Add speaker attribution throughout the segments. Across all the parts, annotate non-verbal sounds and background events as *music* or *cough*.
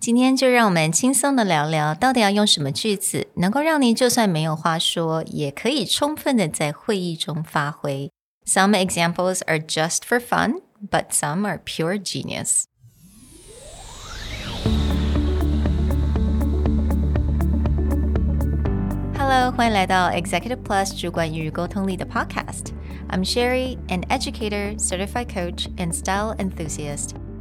Speaker 1: 今天就让我们轻松的聊聊，到底要用什么句子，能够让你就算没有话说，也可以充分的在会议中发挥。Some examples are just for fun, but some are pure genius. Hello，欢迎来到 Executive Plus 主管与沟通力的 Podcast。I'm Sherry, an educator, certified coach, and style enthusiast.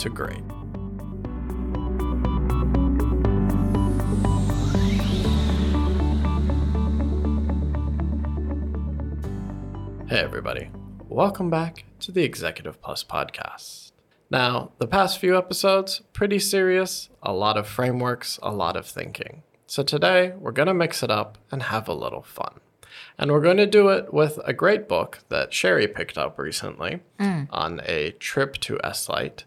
Speaker 2: to great. Hey, everybody. Welcome back to the Executive Plus podcast. Now, the past few episodes, pretty serious, a lot of frameworks, a lot of thinking. So today, we're going to mix it up and have a little fun. And we're going to do it with a great book that Sherry picked up recently mm. on a trip to Eslite,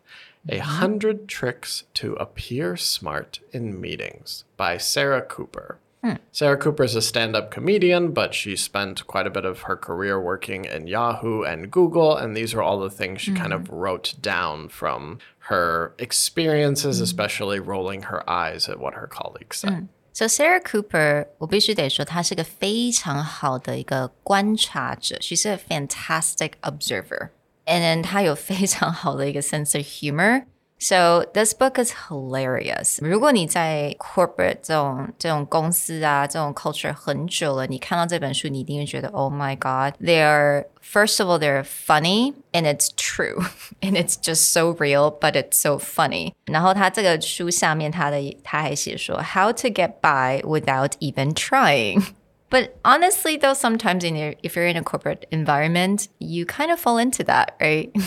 Speaker 2: A Hundred Tricks to Appear Smart in Meetings by Sarah Cooper. Hmm. Sarah Cooper is a stand up comedian, but she spent quite a bit of her career working in Yahoo and Google. And these are all the things she mm. kind of wrote down from her experiences, mm. especially rolling her eyes at what her colleagues said. Mm.
Speaker 1: So Sarah Cooper，我必须得说，她是个非常好的一个观察者。She's a fantastic observer, and then 她有非常好的一个 *laughs* sense of humor。so this book is hilarious. 如果你在 corporate 这种这种公司啊，这种 culture 很久了，你看到这本书，你一定会觉得 Oh my God, they're first of all they're funny and it's true *laughs* and it's just so real, but it's so funny. 然后他这个书下面他的他还写说 How to get by without even trying. But honestly, though, sometimes in your, if you're in a corporate environment, you kind of fall into that, right? *laughs*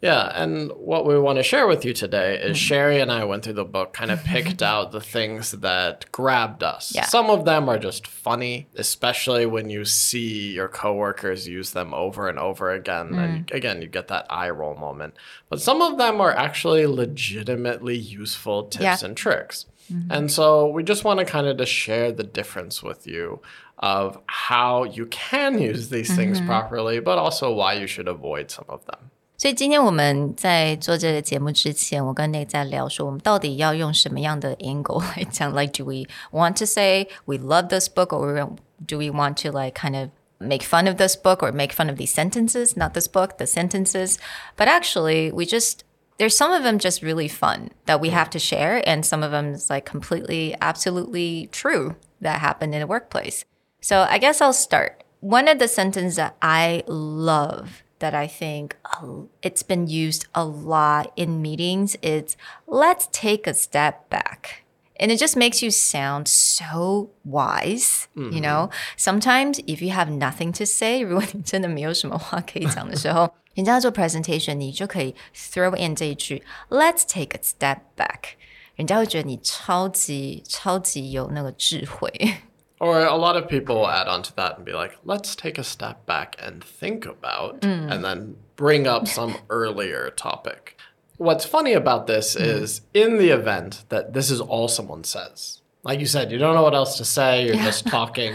Speaker 2: Yeah, and what we want to share with you today is mm. Sherry and I went through the book, kind of picked *laughs* out the things that grabbed us. Yeah. Some of them are just funny, especially when you see your coworkers use them over and over again. Mm. And again, you get that eye roll moment. But some of them are actually legitimately useful tips yeah. and tricks. Mm-hmm. And so we just want to kind of just share the difference with you of how you can use these mm-hmm. things properly, but also why you should avoid some of them.
Speaker 1: 所以今天我们在做这个节目之前，我跟 Nick 在聊说，我们到底要用什么样的 angle 来讲？Like, do *laughs* we want to say we love this book, or do we want to like kind of make fun of this book or make fun of these sentences? Not this book, the sentences. But actually, we just there's some of them just really fun that we have to share, and some of them is like completely, absolutely true that happened in a workplace. So I guess I'll start. One of the sentences that I love that I think it's been used a lot in meetings is let's take a step back. And it just makes you sound so wise, mm -hmm. you know? Sometimes if you have nothing to say, 如果你真的没有什么话可以讲的时候，人家做 presentation，你就可以 throw in 这一句 "Let's take a step back"，人家会觉得你超级超级有那个智慧。
Speaker 2: Or a lot of people will add on to that and be like, let's take a step back and think about, mm. and then bring up some *laughs* earlier topic. What's funny about this mm. is in the event that this is all someone says. Like you said, you don't know what else to say, you're yeah. just *laughs* talking.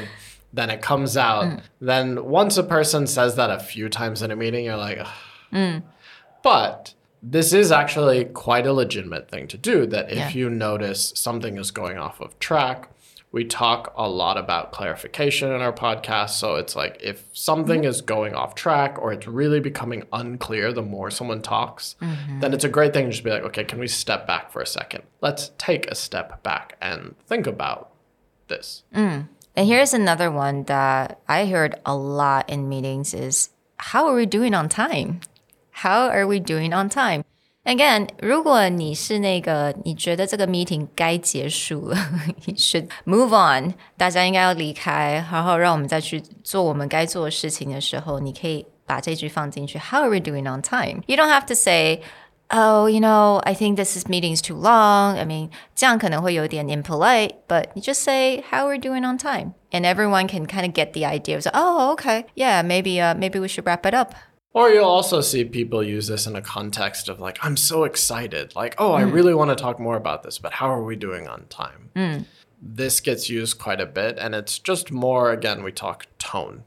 Speaker 2: Then it comes out. Mm. Then once a person says that a few times in a meeting, you're like, mm. but this is actually quite a legitimate thing to do. That if yeah. you notice something is going off of track, we talk a lot about clarification in our podcast. So it's like if something is going off track or it's really becoming unclear the more someone talks, mm-hmm. then it's a great thing to just be like, okay, can we step back for a second? Let's take a step back and think about this.
Speaker 1: Mm. And here's another one that I heard a lot in meetings is how are we doing on time? How are we doing on time? Again，如果你是那个你觉得这个 meeting *laughs* 该结束了，you should move on，大家应该要离开，然后让我们再去做我们该做的事情的时候，你可以把这句放进去。How are we doing on time? You don't have to say oh, you know, I think this is meeting's too long. I mean, 这样可能会有点 impolite, but you just say how we're doing on time. And everyone can kind of get the idea of, oh, okay, yeah, maybe, uh, maybe we should wrap it up.
Speaker 2: Or you'll also see people use this in a context of like, I'm so excited. Like, oh, I mm. really want to talk more about this, but how are we doing on time? Mm. This gets used quite a bit, and it's just more, again, we talk tone.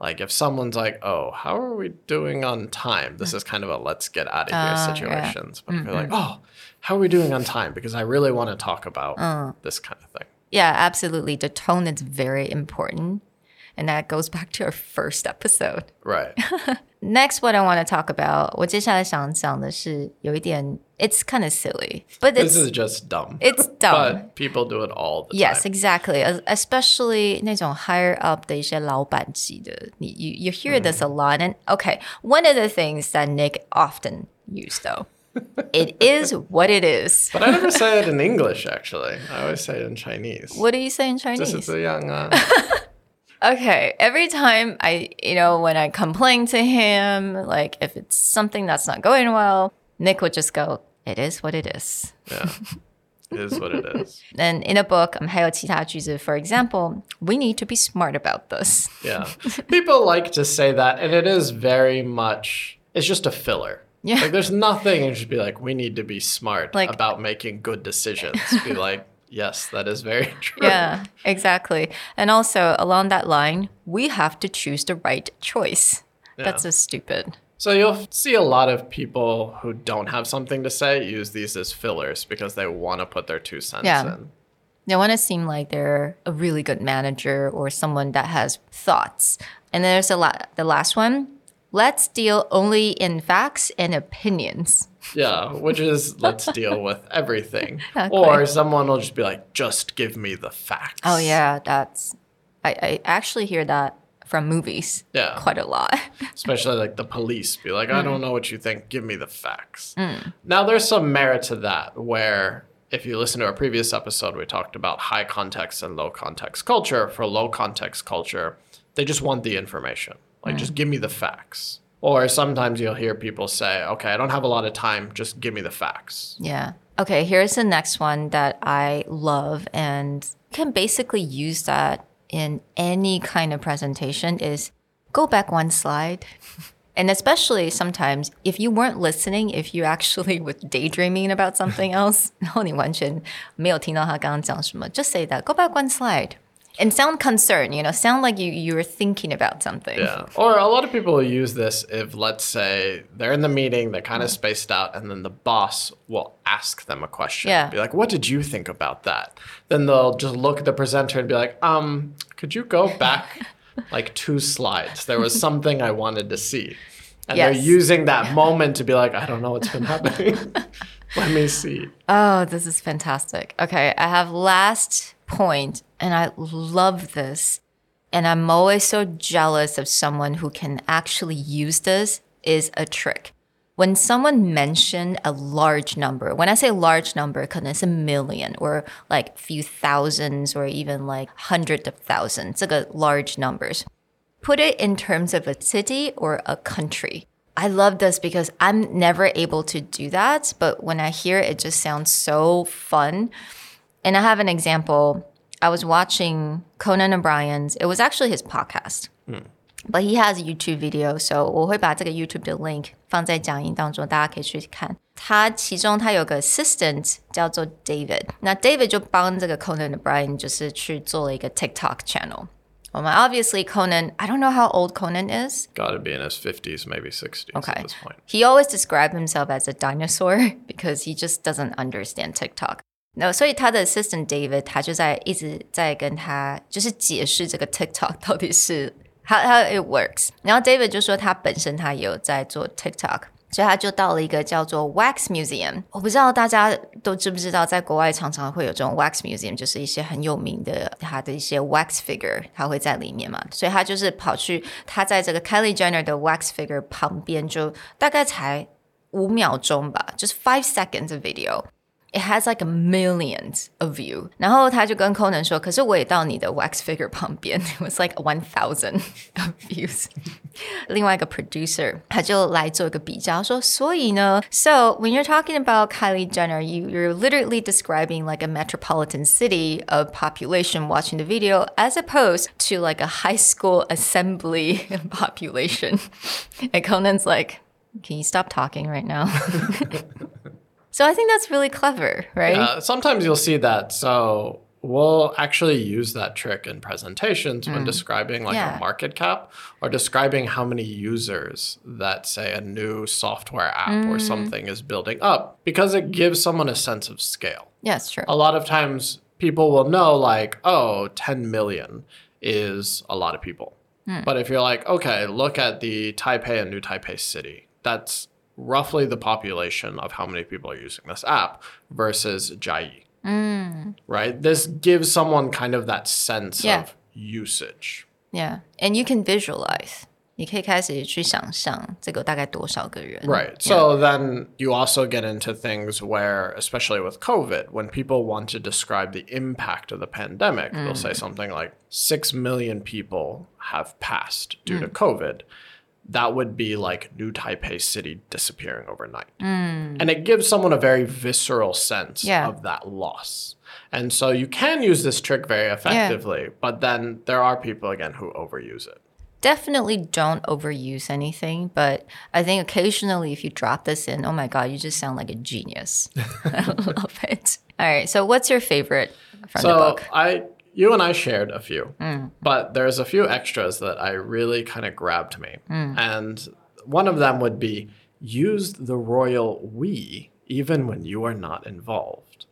Speaker 2: Like, if someone's like, oh, how are we doing on time? This mm. is kind of a let's get out of here ah,
Speaker 1: yeah.
Speaker 2: situations. But if you're like, mm-hmm. oh, how are we doing on time? Because I really want to talk about uh. this kind of thing.
Speaker 1: Yeah, absolutely. The tone is very important. And that goes back to our first episode.
Speaker 2: Right. *laughs*
Speaker 1: Next, what I want to talk about, 我接下来想讲的是有一点 it's kind of silly, but
Speaker 2: this
Speaker 1: it's
Speaker 2: is just dumb.
Speaker 1: it's *laughs* dumb.
Speaker 2: But people do it all the
Speaker 1: Yes,
Speaker 2: time.
Speaker 1: exactly. Es- Especially 那种 higher up 的一些老板级的，你 you you hear this a lot. And okay, one of the things that Nick often used though, *laughs* it is what it is.
Speaker 2: But I never say it in English, actually. I always say it in Chinese.
Speaker 1: What do you say in
Speaker 2: 这是
Speaker 1: Chinese?
Speaker 2: 这样啊。
Speaker 1: Okay, every time I, you know, when I complain to him, like if it's something that's not going well, Nick would just go, "It is what it is."
Speaker 2: Yeah. It is what it is. *laughs*
Speaker 1: And in a book, 还有其他句子, for example, we need to be smart about this.
Speaker 2: Yeah. *laughs* People like to say that, and it is very much, it's just a filler.
Speaker 1: Yeah.
Speaker 2: Like, there's nothing, and just be like, we need to be smart
Speaker 1: Like-
Speaker 2: about making good decisions. be like, yes, that is very *laughs* true.
Speaker 1: Yeah, exactly. And also, along that line, we have to choose the right choice. That's so stupid.
Speaker 2: So you'll see a lot of people who don't have something to say use these as fillers because they want to put their two cents
Speaker 1: Yeah.
Speaker 2: in.
Speaker 1: They want to seem like they're a really good manager or someone that has thoughts. And there's a lot. The last one, let's deal only in facts and opinions.
Speaker 2: Yeah, which is *laughs* let's deal with everything. Or someone will just be like, just give me the facts.
Speaker 1: Oh yeah, that's. I, I actually hear that from movies.
Speaker 2: Yeah.
Speaker 1: quite a lot. *laughs*
Speaker 2: Especially like the police be like,
Speaker 1: Mm.
Speaker 2: I don't know what you think, give me the facts. Now, there's some merit to that where if you listen to our previous episode, we talked about high context and low context culture. For low context culture, they just want the information. Like,
Speaker 1: Mm.
Speaker 2: just give me the facts. Or sometimes you'll hear people say, okay, I don't have a lot of time, just give me the facts.
Speaker 1: Yeah. Okay, here's the next one that I love and can basically use that in any kind of presentation is go back one slide. *laughs* And especially sometimes if you weren't listening, if you actually was *laughs* daydreaming about something else, *laughs* 然后你完全没有听到他刚刚讲什么, just say that. Go back one slide. And sound concerned, you know, sound like you, you're thinking about something.
Speaker 2: Yeah. Or a lot of people will use this if, let's say, they're in the meeting, they're kind of spaced out, and then the boss will ask them a question.
Speaker 1: Yeah.
Speaker 2: Be like, what did you think about that? Then they'll just look at the presenter and be like, um, could you go back *laughs* like two slides? There was something I wanted to see. And
Speaker 1: Yes.
Speaker 2: they're using that *laughs* moment to be like, I don't know what's been happening. *laughs* Let me see.
Speaker 1: Oh, this is fantastic. Okay, I have last point, and I love this, and I'm always so jealous of someone who can actually use this, is a trick. When someone mentioned a large number, when I say large number, because it's a million or like few thousands or even like hundreds of thousands, like large numbers. Put it in terms of a city or a country. I love this because I'm never able to do that, but when I hear it, it just sounds so fun. And I have an example. I was watching Conan O'Brien's, it was actually his podcast. But he has a YouTube video, so 我会把这个 YouTube 的 link 放在讲义当中，大家可以去看。他其中他有个 assistant 叫做 David，那 David 就帮这个 Conan O'Brien 就是去做了一个 TikTok channel。我们 obviously Conan, I don't know how old Conan is.
Speaker 2: Got to be in his 50s, maybe 60s
Speaker 1: Okay.
Speaker 2: at this point.
Speaker 1: He always described himself as a dinosaur *laughs* because he just doesn't understand TikTok. No, 所以他的 assistant David 他就在一直在跟他就是解释这个 TikTok 到底是 how how it works。然后 David 就说他本身他也有在做 TikTok。所以他就到了一个叫做 Wax Museum，我不知道大家都知不知道，在国外常常会有这种 Wax Museum，就是一些很有名的他的一些 wax figure，他会在里面嘛。所以他就是跑去他在这个 Kylie Jenner 的 wax figure 旁边，就大概才五秒钟吧，就是 five seconds of video。it has like a millions of view。然后他就跟 Conan 说，可是我也到你的 wax figure *laughs* 旁边，it was like one thousand of views。另外一个 *laughs* producer 他就来做一个比较，说所以呢，so when you're talking about Kylie Jenner, you you're literally describing like a metropolitan city of population watching the video as opposed to like a high school assembly *laughs* population. And Conan's like, can you stop talking right now? So I think that's really clever, right?
Speaker 2: Uh, sometimes you'll see that. So we'll actually use that trick in presentations when describing like
Speaker 1: Yeah.
Speaker 2: a market cap or describing how many users that say a new software app or something is building up because it gives someone a sense of scale.
Speaker 1: yeah, it's true.
Speaker 2: A lot of times people will know like, oh, 10 million is a lot of people. But if you're like, okay, look at the Taipei and New Taipei city, that's roughly the population of how many people are using this app versus Jiayi. Right? This gives someone kind of that sense
Speaker 1: Yeah.
Speaker 2: of usage.
Speaker 1: Yeah, and you can visualize. 你可以开始去想象这个大概多少个人。
Speaker 2: Right. So then you also get into things where, especially with COVID, when people want to describe the impact of the pandemic, they'll say something like 6 million people have passed due to COVID. That would be like New Taipei City disappearing overnight. Mm. And it gives someone a very visceral sense
Speaker 1: Yeah.
Speaker 2: of that loss. And so you can use this trick very effectively, but then there are people, again, who overuse it.
Speaker 1: Definitely don't overuse anything, but I think occasionally if you drop this in, oh my god, you just sound like a genius. *laughs* I love it. All right, so what's your favorite from the book?
Speaker 2: I, you and I shared a few, mm. but there's a few extras that I really kind of grabbed me, mm. and one of them would be use the royal we even when you are not involved.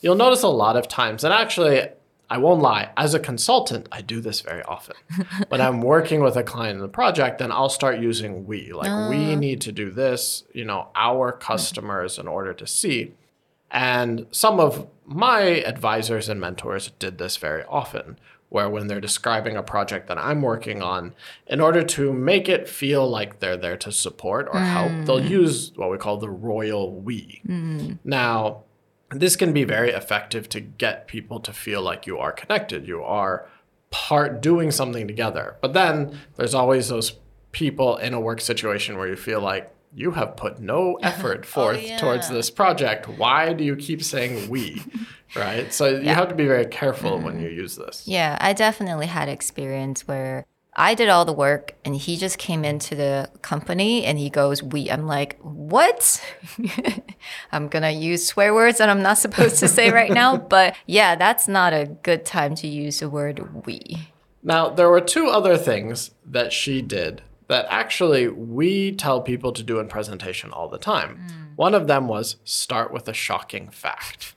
Speaker 2: You'll notice a lot of times, and actually. I won't lie, as a consultant, I do this very often. *laughs* when I'm working with a client in the project, then I'll start using we. Like, we ah. need to do this, you know, our mm. customers in order to see. And some of my advisors and mentors did this very often, where when they're describing a project that I'm working on, in order to make it feel like they're there to support or help, they'll mm. use what we call the royal we. Mm. Now, this can be very effective to get people to feel like you are connected, you are part doing something together. But then there's always those people in a work situation where you feel like you have put no *laughs* oh, effort forth towards
Speaker 1: yeah.
Speaker 2: this project. Why do you keep saying we? *laughs* right? So you have to be very careful when mm-hmm. you use this.
Speaker 1: Yeah, I definitely had experience where I did all the work and he just came into the company and he goes, We. I'm like, What? *laughs* I'm going to use swear words that I'm not supposed to say right now. But yeah, that's not a good time to use the word we.
Speaker 2: Now, there were two other things that she did that actually we tell people to do in presentation all the time. Mm. One of them was start with a shocking fact.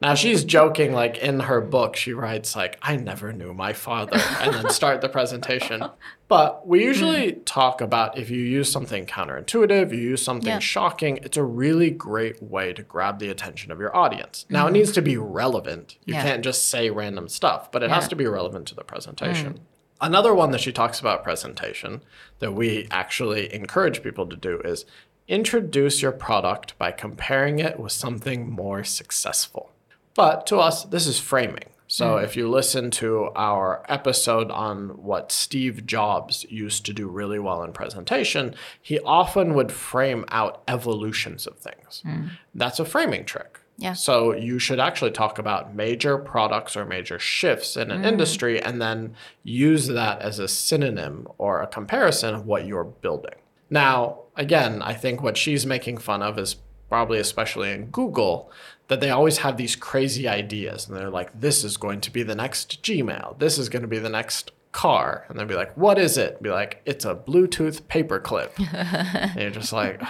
Speaker 2: Now she's joking, like in her book, she writes like, "I never knew my father," and then start the presentation. But we mm. usually talk about if you use something counterintuitive, you use something
Speaker 1: Yeah.
Speaker 2: shocking, it's a really great way to grab the attention of your audience. Now it mm-hmm. needs to be relevant. You
Speaker 1: Yeah.
Speaker 2: can't just say random stuff, but it has to be relevant to the presentation. Mm. Another one that she talks about presentation that we actually encourage people to do is introduce your product by comparing it with something more successful. But to us, this is framing. So mm. if you listen to our episode on what Steve Jobs used to do really well in presentation, he often would frame out evolutions of things. Mm. That's a framing trick.
Speaker 1: Yeah.
Speaker 2: So you should actually talk about major products or major shifts in an mm. industry and then use that as a synonym or a comparison of what you're building. Now, again, I think what she's making fun of is probably especially in Google that they always have these crazy ideas and they're like this is going to be the next Gmail. This is going to be the next car and they'll be like what is it? Be like it's a Bluetooth paperclip. *laughs* and you're just like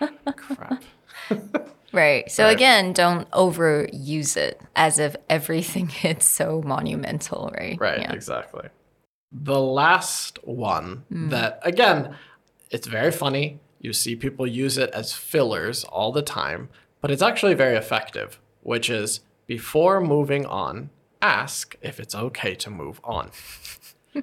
Speaker 2: ah, crap. *laughs*
Speaker 1: Right. So
Speaker 2: Right.
Speaker 1: again, don't overuse it as if everything *laughs* is so monumental, right?
Speaker 2: Right,
Speaker 1: Yeah.
Speaker 2: exactly. The last one hmm. that, again, it's very funny. You see people use it as fillers all the time, but it's actually very effective, which is before moving on, ask if it's okay to move on. *laughs*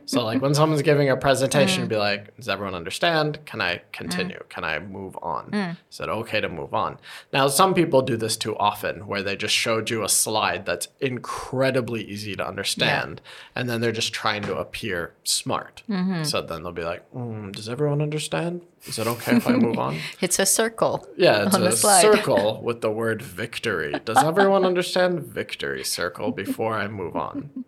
Speaker 2: so, like when someone's giving a presentation, mm. be like, "Does everyone understand? Can I mm. continue? Can I move on? Mm. Is it okay to move on?" Now, some people do this too often, where they just showed you a slide that's incredibly easy to understand, and then they're just trying to appear smart. Mm-hmm. So then they'll be like, mm, "Does everyone understand? Is it okay if I move on?" *laughs*
Speaker 1: It's a circle.
Speaker 2: Yeah, it's a circle with the word *laughs* victory. Does everyone understand victory circle before I move on?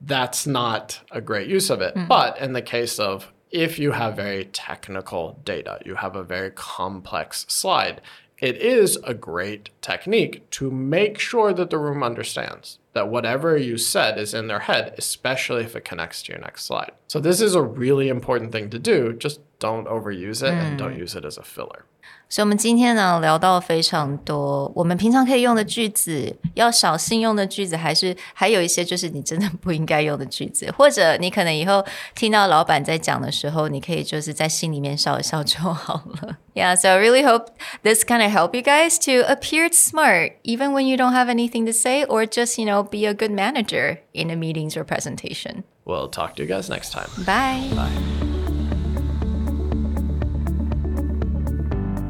Speaker 2: That's not a great use of it.
Speaker 1: Mm.
Speaker 2: But in the case of if you have very technical data, you have a very complex slide, it is a great technique to make sure that the room understands that whatever you said is in their head, especially if it connects to your next slide. So, this is a really important thing to do. Just don't overuse it and don't use it as a filler.
Speaker 1: 所以，我们今天呢聊到非常多我们平常可以用的句子，要小心用的句子，还是还有一些就是你真的不应该用的句子，或者你可能以后听到老板在讲的时候，你可以就是在心里面笑一笑就好了。Yeah, so I really hope this kind of help you guys to appear smart, even when you don't have anything to say, or just you know be a good manager in a meetings or presentation.
Speaker 2: We'll talk to you guys next time.
Speaker 1: Bye.
Speaker 2: Bye.